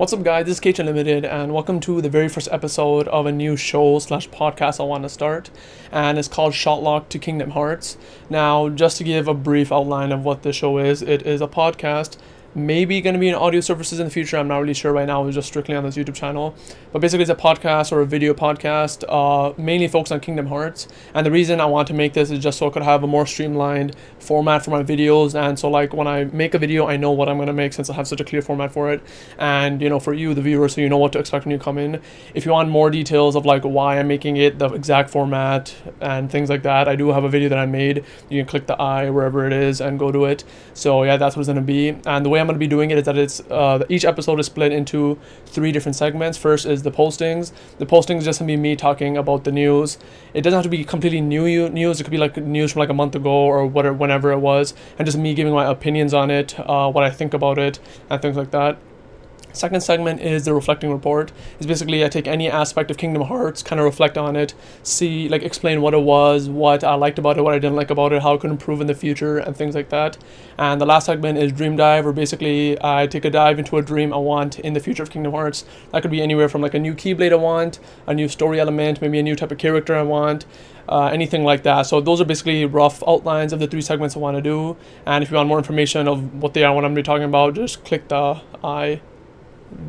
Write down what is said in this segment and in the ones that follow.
What's up, guys? This is Cage Unlimited, and welcome to the very first episode of a new show slash podcast I want to start, and it's called Shotlock to Kingdom Hearts. Now, just to give a brief outline of what the show is, it is a podcast maybe going to be in audio services in the future. I'm not really sure right now. It's just strictly on this YouTube channel. But basically, it's a podcast or a video podcast, uh, mainly focused on Kingdom Hearts. And the reason I want to make this is just so I could have a more streamlined format for my videos. And so, like, when I make a video, I know what I'm going to make since I have such a clear format for it. And, you know, for you, the viewer, so you know what to expect when you come in. If you want more details of, like, why I'm making it, the exact format, and things like that, I do have a video that I made. You can click the eye wherever it is and go to it. So, yeah, that's what it's going to be. And the way I'm going to be doing it is that it's uh, each episode is split into three different segments. First is the postings. The postings just gonna be me talking about the news. It doesn't have to be completely new news. It could be like news from like a month ago or whatever, whenever it was, and just me giving my opinions on it, uh, what I think about it, and things like that. Second segment is the reflecting report. It's basically I take any aspect of Kingdom Hearts, kind of reflect on it, see like explain what it was, what I liked about it, what I didn't like about it, how it could improve in the future, and things like that. And the last segment is dream dive, where basically I take a dive into a dream I want in the future of Kingdom Hearts. That could be anywhere from like a new Keyblade I want, a new story element, maybe a new type of character I want, uh, anything like that. So those are basically rough outlines of the three segments I want to do. And if you want more information of what they are, what I'm going to be talking about, just click the I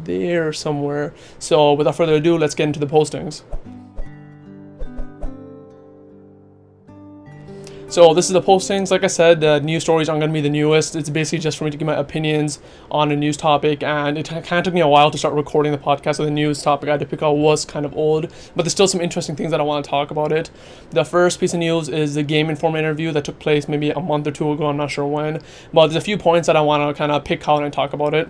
there somewhere. So without further ado, let's get into the postings. So this is the postings. Like I said, the news stories aren't going to be the newest. It's basically just for me to give my opinions on a news topic, and it kind of took me a while to start recording the podcast. So the news topic I had to pick out was kind of old, but there's still some interesting things that I want to talk about it. The first piece of news is the Game Informer interview that took place maybe a month or two ago. I'm not sure when, but there's a few points that I want to kind of pick out and talk about it.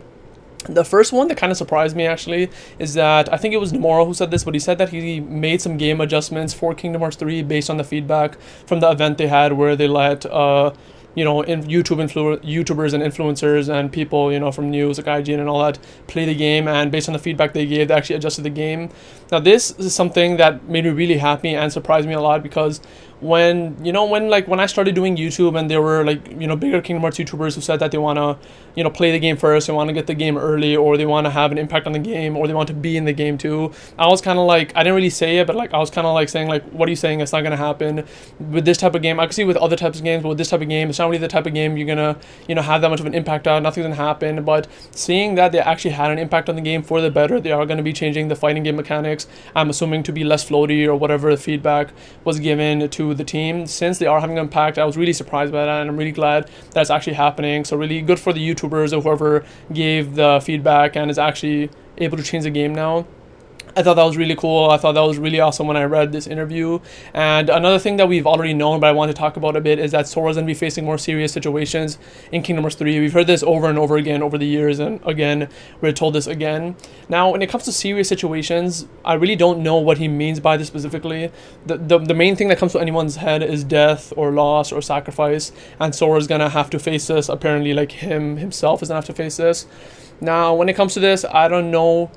The first one that kind of surprised me actually is that I think it was Nomura who said this, but he said that he made some game adjustments for Kingdom Hearts 3 based on the feedback from the event they had where they let uh, you know, in YouTube influ- YouTubers and influencers and people, you know, from news like IGN and all that play the game. And based on the feedback they gave, they actually adjusted the game. Now, this is something that made me really happy and surprised me a lot because when you know when like when I started doing YouTube and there were like you know bigger Kingdom Hearts YouTubers who said that they want to you know play the game first, they want to get the game early, or they want to have an impact on the game, or they want to be in the game too. I was kind of like I didn't really say it, but like I was kind of like saying like what are you saying? It's not gonna happen with this type of game. I could see with other types of games, but with this type of game, it's not really the type of game you're gonna you know have that much of an impact on. Nothing's gonna happen. But seeing that they actually had an impact on the game for the better, they are gonna be changing the fighting game mechanics. I'm assuming to be less floaty or whatever the feedback was given to the team since they are having an impact, I was really surprised by that, and I'm really glad that's actually happening. So really good for the YouTubers or whoever gave the feedback and is actually able to change the game now. I thought that was really cool. I thought that was really awesome when I read this interview. And another thing that we've already known, but I want to talk about a bit, is that Sora's going to be facing more serious situations in Kingdom Hearts 3. We've heard this over and over again over the years, and again, we're told this again. Now, when it comes to serious situations, I really don't know what he means by this specifically. The, the, the main thing that comes to anyone's head is death or loss or sacrifice, and Sora's going to have to face this. Apparently, like him himself is going to have to face this. Now, when it comes to this, I don't know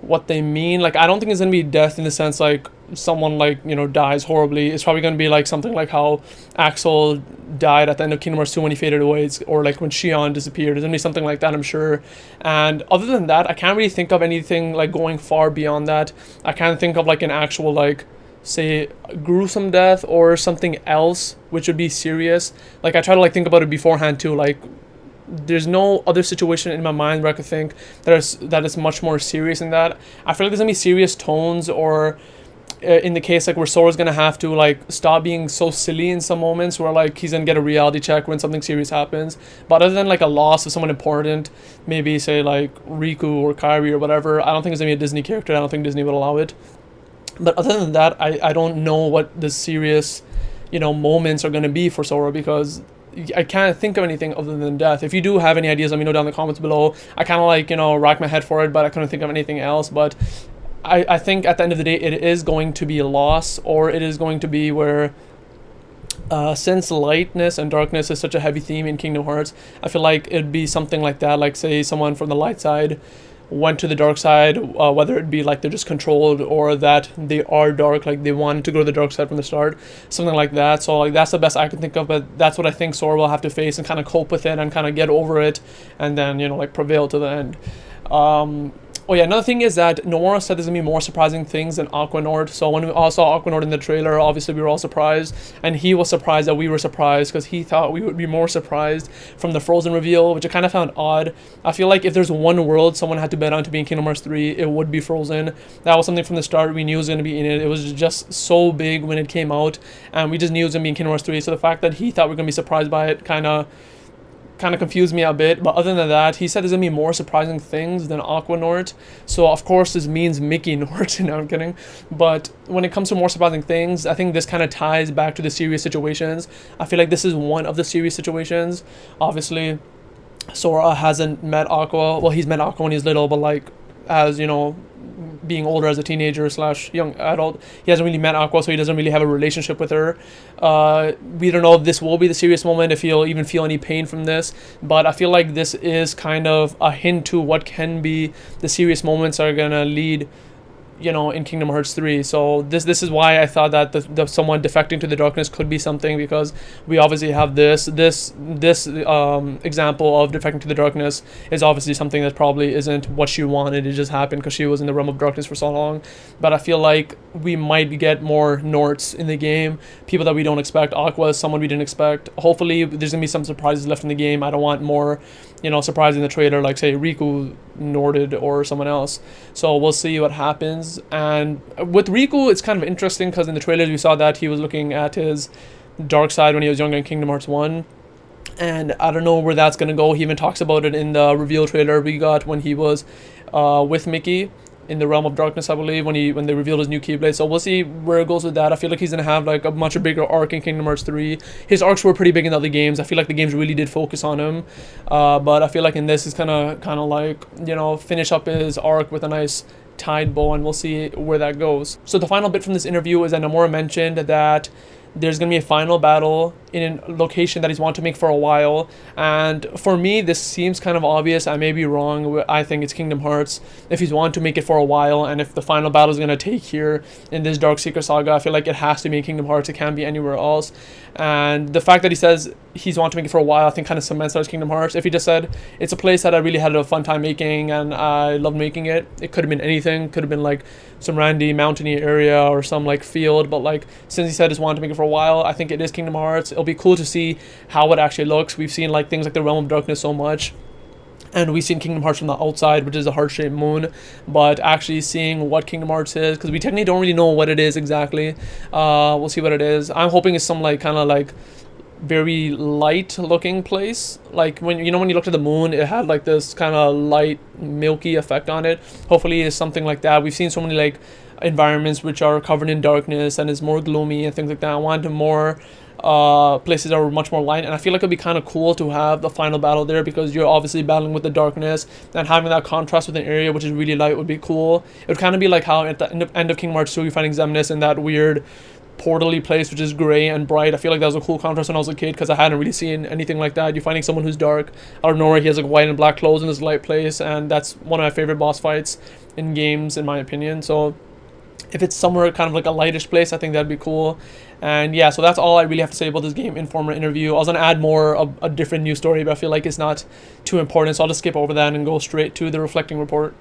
what they mean. Like I don't think it's gonna be death in the sense like someone like you know dies horribly. It's probably gonna be like something like how Axel died at the end of Kingdom Hearts 2 when he faded away, it's, or like when Xion disappeared. It's gonna be something like that, I'm sure. And other than that, I can't really think of anything like going far beyond that. I can't think of like an actual like say gruesome death or something else which would be serious like i try to like think about it beforehand too like there's no other situation in my mind where I could think that is that is much more serious than that. I feel like there's gonna be serious tones or uh, in the case like where Sora's gonna have to like stop being so silly in some moments where like he's gonna get a reality check when something serious happens. But other than like a loss of someone important, maybe say like Riku or Kairi or whatever, I don't think it's gonna be a Disney character. I don't think Disney would allow it. But other than that, I, I don't know what the serious, you know, moments are gonna be for Sora because I can't think of anything other than death. If you do have any ideas, let me know down in the comments below. I kind of like, you know, rack my head for it, but I couldn't think of anything else. But I, I think at the end of the day, it is going to be a loss, or it is going to be where, uh, since lightness and darkness is such a heavy theme in Kingdom Hearts, I feel like it'd be something like that. Like, say, someone from the light side went to the dark side, uh, whether it be like they're just controlled or that they are dark, like they wanted to go to the dark side from the start, something like that. So like that's the best I can think of, but that's what I think Sora will have to face and kind of cope with it and kind of get over it, and then you know like prevail to the end. Um, Oh yeah, another thing is that Nomura said there's gonna be more surprising things than Aquanort. So when we all saw Aquanort in the trailer, obviously we were all surprised, and he was surprised that we were surprised because he thought we would be more surprised from the Frozen reveal, which I kind of found odd. I feel like if there's one world someone had to bet on to be in Kingdom Hearts 3, it would be Frozen. That was something from the start we knew was gonna be in it. It was just so big when it came out, and we just knew it was gonna be in Kingdom Hearts 3. So the fact that he thought we are gonna be surprised by it, kind of kind of confused me a bit. But other than that, he said there's gonna be more surprising things than Aqua Nort. So of course this means Mickey Nort. no, I'm kidding. But when it comes to more surprising things, I think this kind of ties back to the serious situations. I feel like this is one of the serious situations. Obviously, Sora hasn't met Aqua. Well, he's met Aqua when he's little, but like as you know being older as a teenager slash young adult. He hasn't really met Aqua, so he doesn't really have a relationship with her. Uh, we don't know if this will be the serious moment, if he'll even feel any pain from this. But I feel like this is kind of a hint to what can be the serious moments are gonna lead you know in Kingdom Hearts 3 so this this is why I thought that the, the someone defecting to the darkness could be something because we obviously have this this this um, example of defecting to the darkness is obviously something that probably isn't what she wanted. It just happened because she was in the realm of darkness for so long. But I feel like we might get more Norts in the game. People that we don't expect. Aqua is someone we didn't expect. Hopefully there's gonna be some surprises left in the game. I don't want more you know surprising the trailer like say Riku Norted or someone else. So we'll see what happens and with Riku, it's kind of interesting because in the trailers we saw that he was looking at his dark side when he was younger in Kingdom Hearts 1. And I don't know where that's going to go. He even talks about it in the reveal trailer we got when he was uh, with Mickey in the realm of darkness, I believe, when he when they revealed his new Keyblade. So we'll see where it goes with that. I feel like he's gonna have like a much bigger arc in Kingdom Hearts 3. His arcs were pretty big in the other games. I feel like the games really did focus on him, uh, but I feel like in this is kind of kind of like you know finish up his arc with a nice tied bow and we'll see where that goes. So the final bit from this interview is that Nomura mentioned that there's going to be a final battle in a location that he's wanted to make for a while. And for me, this seems kind of obvious. I may be wrong. I think it's Kingdom Hearts. If he's wanted to make it for a while, and if the final battle is going to take here in this Dark Secret Saga, I feel like it has to be in Kingdom Hearts. It can't be anywhere else. And the fact that he says he's wanted to make it for a while, I think kind of cements as Kingdom Hearts. If he just said it's a place that I really had a fun time making and I loved making it, it could have been anything. Could have been like some randy mountainy area or some like field. But like since he said he's wanted to make it for a while, I think it is Kingdom Hearts. It'll be cool to see how it actually looks. We've seen like things like the Realm of Darkness so much and we've seen Kingdom Hearts from the outside, which is a heart-shaped moon. But actually seeing what Kingdom Hearts is, because we technically don't really know what it is exactly. Uh, we'll see what it is. I'm hoping it's some like kind of like very light looking place like when you know when you looked at the moon it had like this kind of light milky effect on it hopefully it's something like that we've seen so many like environments which are covered in darkness and is more gloomy and things like that i want more uh, places that are much more light. And I feel like it'd be kind of cool to have the final battle there because you're obviously battling with the darkness and having that contrast with an area which is really light would be cool. It would kind of be like how at the end of, Kingdom Hearts 2 you're fighting Xemnas in that weird portally place which is gray and bright. I feel like that was a cool contrast when I was a kid because I hadn't really seen anything like that. You're finding someone who's dark out of nowhere. He has like white and black clothes in his light place, and that's one of my favorite boss fights in games, in my opinion. So if it's somewhere kind of like a lightish place, I think that'd be cool. And yeah, so that's all I really have to say about this game Informer interview. I was gonna add more of a different news story, but I feel like it's not too important, so I'll just skip over that and go straight to the reflecting report.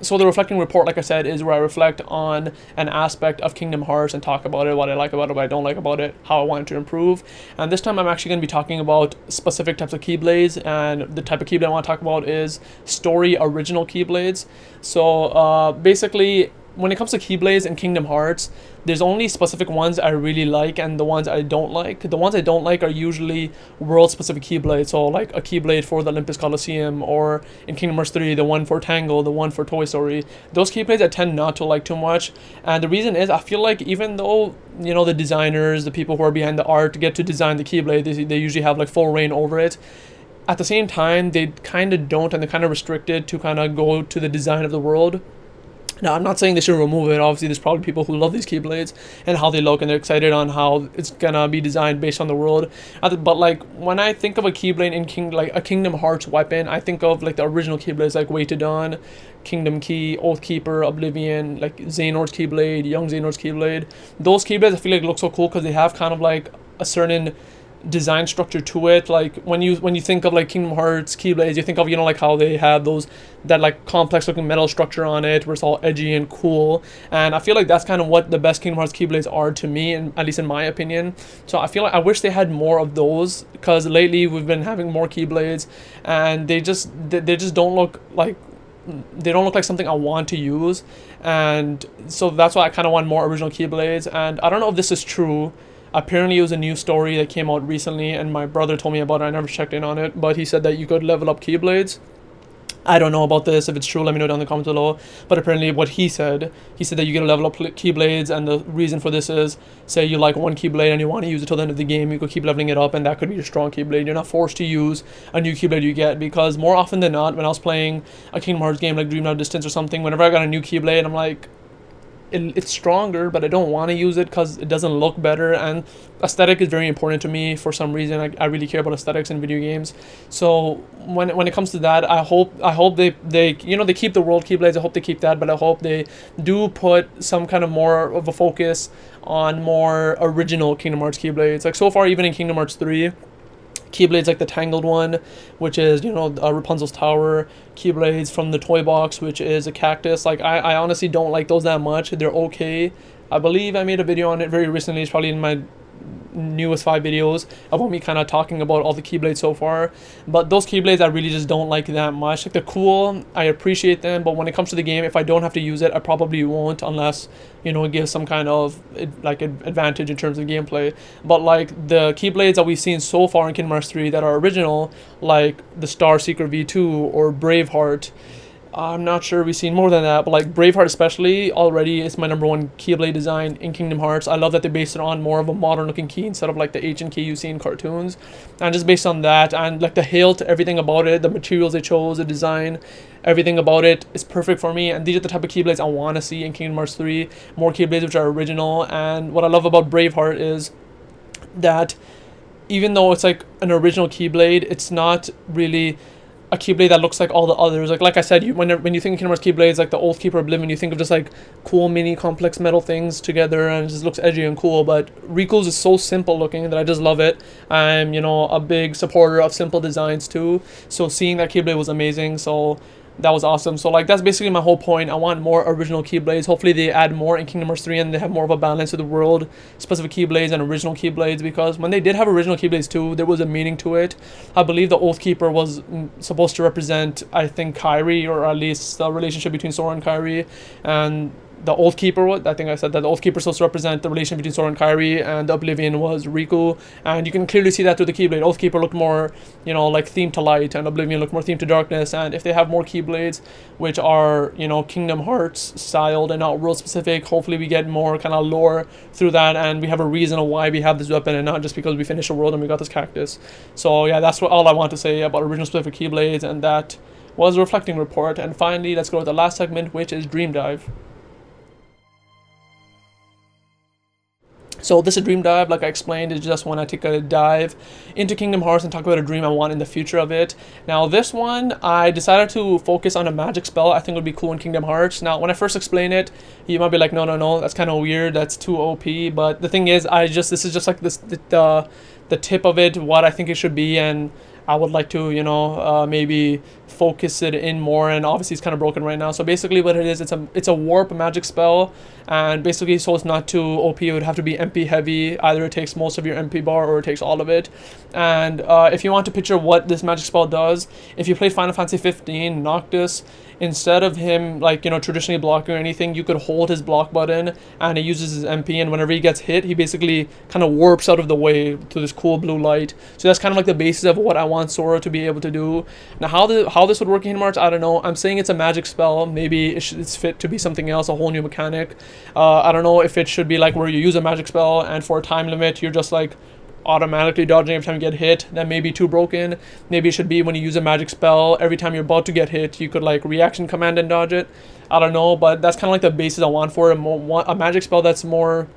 So the reflecting report, like I said, is where I reflect on an aspect of Kingdom Hearts and talk about it, what I like about it, what I don't like about it, how I want it to improve. And this time I'm actually going to be talking about specific types of Keyblades, and the type of Keyblade I want to talk about is story original Keyblades. So uh, basically, when it comes to Keyblades and Kingdom Hearts, there's only specific ones I really like and the ones I don't like. The ones I don't like are usually world-specific Keyblades, so like a Keyblade for the Olympus Coliseum, or in Kingdom Hearts 3, the one for Tangle, the one for Toy Story. Those Keyblades I tend not to like too much, and the reason is I feel like even though, you know, the designers, the people who are behind the art get to design the Keyblade, they, they usually have like full reign over it at the same time they kind of don't and they're kind of restricted to kind of go to the design of the world Now, I'm not saying they should remove it. Obviously, there's probably people who love these Keyblades and how they look, and they're excited on how it's gonna be designed based on the world. But like when I think of a Keyblade in King, like a Kingdom Hearts weapon, I think of like the original Keyblades, like Way to Dawn, Kingdom Key, Oathkeeper, Oblivion, like Xehanort's Keyblade, Young Xehanort's Keyblade. Those Keyblades I feel like look so cool because they have kind of like a certain design structure to it. Like when you when you think of like Kingdom Hearts Keyblades, you think of you know like how they have those that like complex looking metal structure on it, where it's all edgy and cool. And I feel like that's kind of what the best Kingdom Hearts Keyblades are to me, and at least in my opinion. So I feel like I wish they had more of those because lately we've been having more Keyblades, and they just they, they just don't look like they don't look like something I want to use, and so that's why I kind of want more original Keyblades. And I don't know if this is true apparently it was a new story that came out recently and my brother told me about it i never checked in on it but he said that you could level up keyblades I don't know about this. If it's true, let me know down in the comments below. But apparently, what he said, he said that you get to level up keyblades, and the reason for this is, say you like one keyblade and you want to use it till the end of the game, you could keep leveling it up, and that could be your strong keyblade. You're not forced to use a new keyblade you get because more often than not, when I was playing a Kingdom Hearts game like Dream Drop Distance or something, whenever I got a new keyblade, I'm like, it, it's stronger, but I don't want to use it because it doesn't look better. And aesthetic is very important to me for some reason. I, I really care about aesthetics in video games. So when when it comes to that, I hope I hope they they you know they keep the world keyblades. I hope they keep that, but I hope they do put some kind of more of a focus on more original Kingdom Hearts keyblades. Like so far, even in Kingdom Hearts three Keyblades like the Tangled one, which is, you know, uh, Rapunzel's Tower. Keyblades from the toy box, which is a cactus. Like, I, I honestly don't like those that much. They're okay. I believe I made a video on it very recently. It's probably in my newest five videos about me kind of talking about all the keyblades so far. But those keyblades i really just don't like that much. Like they're cool i appreciate them but when it comes to the game if i don't have to use it i probably won't unless you know it gives some kind of like advantage in terms of gameplay. But like the keyblades that we've seen so far in kingdom hearts 3 that are original like the star seeker v2 or braveheart I'm not sure we've seen more than that, but like Braveheart especially already is my number one Keyblade design in Kingdom Hearts. I love that they based it on more of a modern looking key instead of like the ancient key you see in cartoons. And just based on that and like the hilt, everything about it, the materials they chose, the design, everything about it is perfect for me. And these are the type of Keyblades I want to see in Kingdom Hearts 3. More Keyblades which are original. And what I love about Braveheart is that even though it's like an original Keyblade, it's not really a keyblade that looks like all the others. Like like I said, you when when you think of Kingdom Hearts keyblades, like the Oathkeeper Oblivion, you think of just like cool mini complex metal things together, and it just looks edgy and cool. But Riku's is so simple looking that I just love it. I'm you know a big supporter of simple designs too. So seeing that keyblade was amazing. So that was awesome. So like that's basically my whole point. I want more original Keyblades. Hopefully they add more in Kingdom Hearts 3 and they have more of a balance to the world specific Keyblades and original Keyblades because when they did have original Keyblades too, there was a meaning to it. I believe the Oathkeeper was mm, supposed to represent I think Kairi or at least the relationship between Sora and Kairi and the Oathkeeper, I think I said that the Oathkeeper supposed to represent the relation between Sora and Kairi, and the Oblivion was Riku, and you can clearly see that through the Keyblade. Oathkeeper looked more, you know, like themed to light, and Oblivion looked more themed to darkness, and if they have more Keyblades, which are, you know, Kingdom Hearts styled and not world specific, hopefully we get more kind of lore through that, and we have a reason why we have this weapon, and not just because we finished a world and we got this cactus. So yeah, that's what all I want to say about original specific Keyblades, and that was a reflecting report. And finally, let's go to the last segment, which is Dream Dive. So this is a Dream Dive, like I explained, is just when I take a dive into Kingdom Hearts and talk about a dream I want in the future of it. Now this one, I decided to focus on a magic spell I think would be cool in Kingdom Hearts. Now when I first explain it, you might be like, no, no, no, that's kind of weird, that's too OP. But the thing is, I just, this is just like this, the, the, the tip of it, what I think it should be, and I would like to, you know, uh, maybe focus it in more. And obviously, it's kind of broken right now. So basically, what it is, it's a it's a warp magic spell, and basically, so it's not too OP. It would have to be MP heavy. Either it takes most of your MP bar, or it takes all of it. And uh, if you want to picture what this magic spell does, if you played Final Fantasy 15, Noctis, instead of him like you know traditionally blocking or anything you could hold his block button and he uses his mp and whenever he gets hit he basically kind of warps out of the way to this cool blue light so that's kind of like the basis of what i want sora to be able to do now how the how this would work in Kingdom Hearts, i don't know i'm saying it's a magic spell maybe it's fit to be something else a whole new mechanic uh, i don't know if it should be like where you use a magic spell and for a time limit you're just like automatically dodging every time you get hit, that may be too broken. Maybe it should be when you use a magic spell, every time you're about to get hit, you could like reaction command and dodge it. I don't know, but that's kind of like the basis I want for it. A magic spell that's more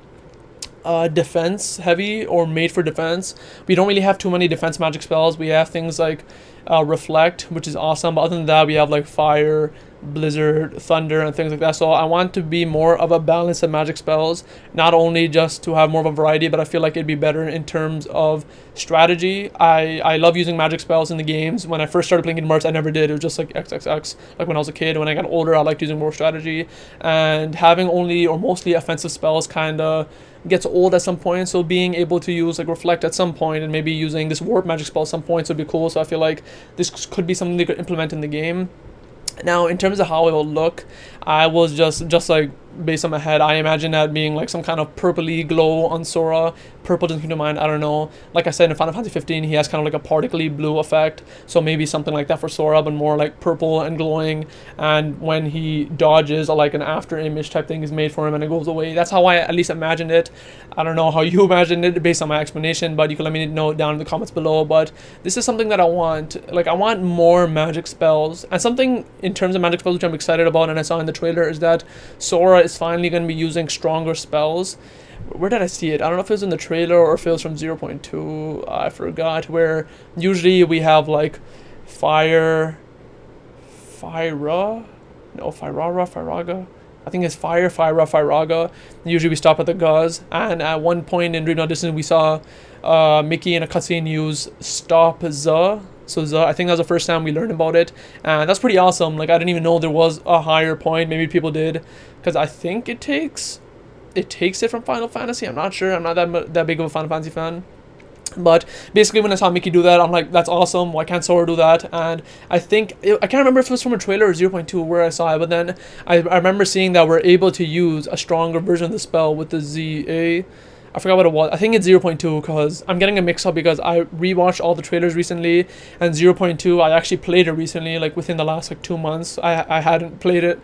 uh, defense heavy or made for defense. We don't really have too many defense magic spells. We have things like uh, reflect, which is awesome. But other than that, we have like fire, blizzard, thunder, and things like that. So I want to be more of a balance of magic spells, not only just to have more of a variety, but I feel like it'd be better in terms of strategy. I, I love using magic spells in the games. When I first started playing Kingdom Hearts, I never did. It was just like XXX. Like when I was a kid, when I got older, I liked using more strategy. And having only or mostly offensive spells kind of gets old at some point. So being able to use like reflect at some point and maybe using this warp magic spell at some points would be cool. So I feel like this could be something they could implement in the game. Now, in terms of how it will look, I was just just like based on my head, I imagine that being like some kind of purpley glow on Sora. Purple doesn't come to mind. I don't know. Like I said in Final Fantasy 15, he has kind of like a particly blue effect. So maybe something like that for Sora, but more like purple and glowing. And when he dodges, like an after image type thing is made for him and it goes away. That's how I at least imagined it. I don't know how you imagined it based on my explanation, but you can let me know down in the comments below. But this is something that I want. Like I want more magic spells and something in terms of magic spells which I'm excited about and I saw in the trailer is that Sora is finally going to be using stronger spells. Where did I see it? I don't know if it was in the trailer or if it was from 0.2. I forgot. Where usually we have like fire, Fira, no Fyrara, Firaga. I think it's Fire, Fira, Firaga. Usually we stop at the Guz. And at one point in Dream Drop Distance, we saw uh, Mickey in a cutscene use Stopza. So I think that was the first time we learned about it. And that's pretty awesome. Like, I didn't even know there was a higher point. Maybe people did. Because I think it takes... It takes it from Final Fantasy. I'm not sure. I'm not that, that big of a Final Fantasy fan. But basically, when I saw Mickey do that, I'm like, that's awesome. Why can't Sora do that? And I think, I can't remember if it was from a trailer or 0.2 where I saw it, but then I, I remember seeing that we're able to use a stronger version of the spell with the ZA. I forgot what it was. I think it's 0.2 because I'm getting a mix up because I rewatched all the trailers recently and 0.2 I actually played it recently like within the last like 2 months. I I hadn't played it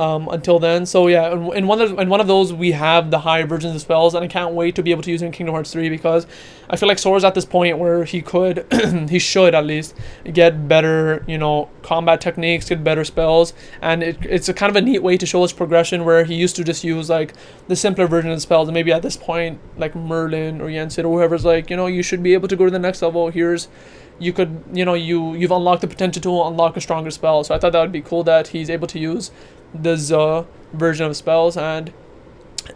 um, until then. So yeah, in, in, one of in one of those we have the higher versions of spells, and I can't wait to be able to use in Kingdom Hearts 3 because I feel like Sora's at this point where he could, he should at least get better, you know, combat techniques, get better spells, and it, it's a kind of a neat way to show his progression where he used to just use like the simpler version of spells, and maybe at this point like Merlin or Yensid or whoever's like, you know, you should be able to go to the next level. Here's you could you know you you've unlocked the potential to unlock a stronger spell so i thought that would be cool that he's able to use the Z version of spells and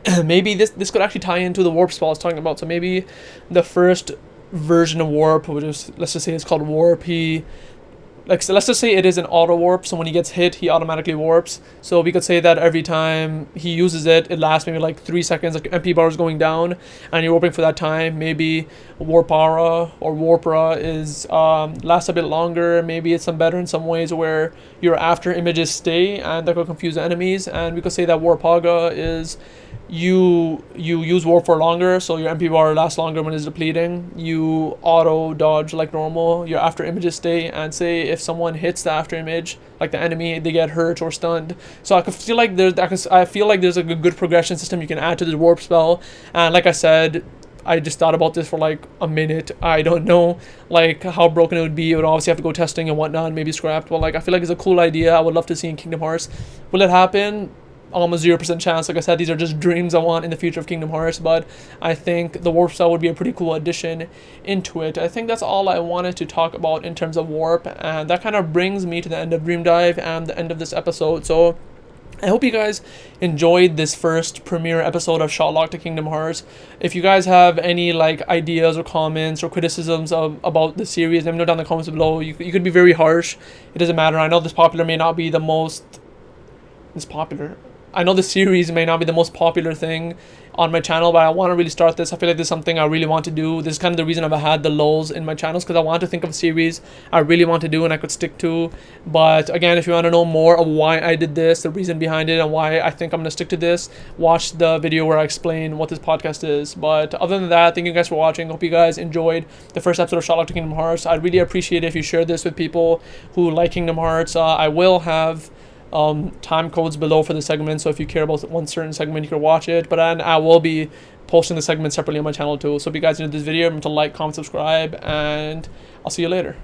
maybe this this could actually tie into the warp spell I was talking about. So maybe the first version of warp, which is let's just say it's called warp, like so let's just say it is an auto warp. So when he gets hit he automatically warps. So we could say that every time he uses it it lasts maybe like three seconds. Like mp bar is going down and you're warping for that time. Maybe warpara or warpra is um, lasts a bit longer. Maybe it's some better in some ways where your after images stay and that could confuse enemies. And we could say that warpaga is you you use warp for longer so your mp bar lasts longer when it's depleting you auto dodge like normal your after images stay and say if someone hits the after image like the enemy they get hurt or stunned so i can feel like there's i feel like there's a good progression system you can add to the warp spell and like i said I just thought about this for like a minute. I don't know like how broken it would be. It would obviously have to go testing and whatnot, maybe scrapped. But like I feel like it's a cool idea. I would love to see in Kingdom Hearts. Will it happen? Almost 0% chance. Like I said, these are just dreams I want in the future of Kingdom Hearts, but I think the Warp Cell would be a pretty cool addition into it. I think that's all I wanted to talk about in terms of Warp, and that kind of brings me to the end of Dream Dive and the end of this episode. So, I hope you guys enjoyed this first premiere episode of Shotlock to Kingdom Hearts. If you guys have any like ideas or comments or criticisms of about the series, let me know down in the comments below. You, you could be very harsh. It doesn't matter. I know this popular may not be the most this popular. I know the series may not be the most popular thing on my channel, but I want to really start this. I feel like this is something I really want to do. This is kind of the reason I've had the lulls in my channels because I want to think of a series I really want to do and I could stick to. But again, if you want to know more of why I did this, the reason behind it, and why I think I'm going to stick to this, watch the video where I explain what this podcast is. But other than that, thank you guys for watching. Hope you guys enjoyed the first episode of Shotlock to Kingdom Hearts. I'd really appreciate it if you share this with people who like Kingdom Hearts. Uh, I will have um, time codes below for the segment. So if you care about one certain segment, you can watch it. But then I will be posting the segment separately on my channel too. So if you guys enjoyed this video, remember to like, comment, subscribe, and I'll see you later.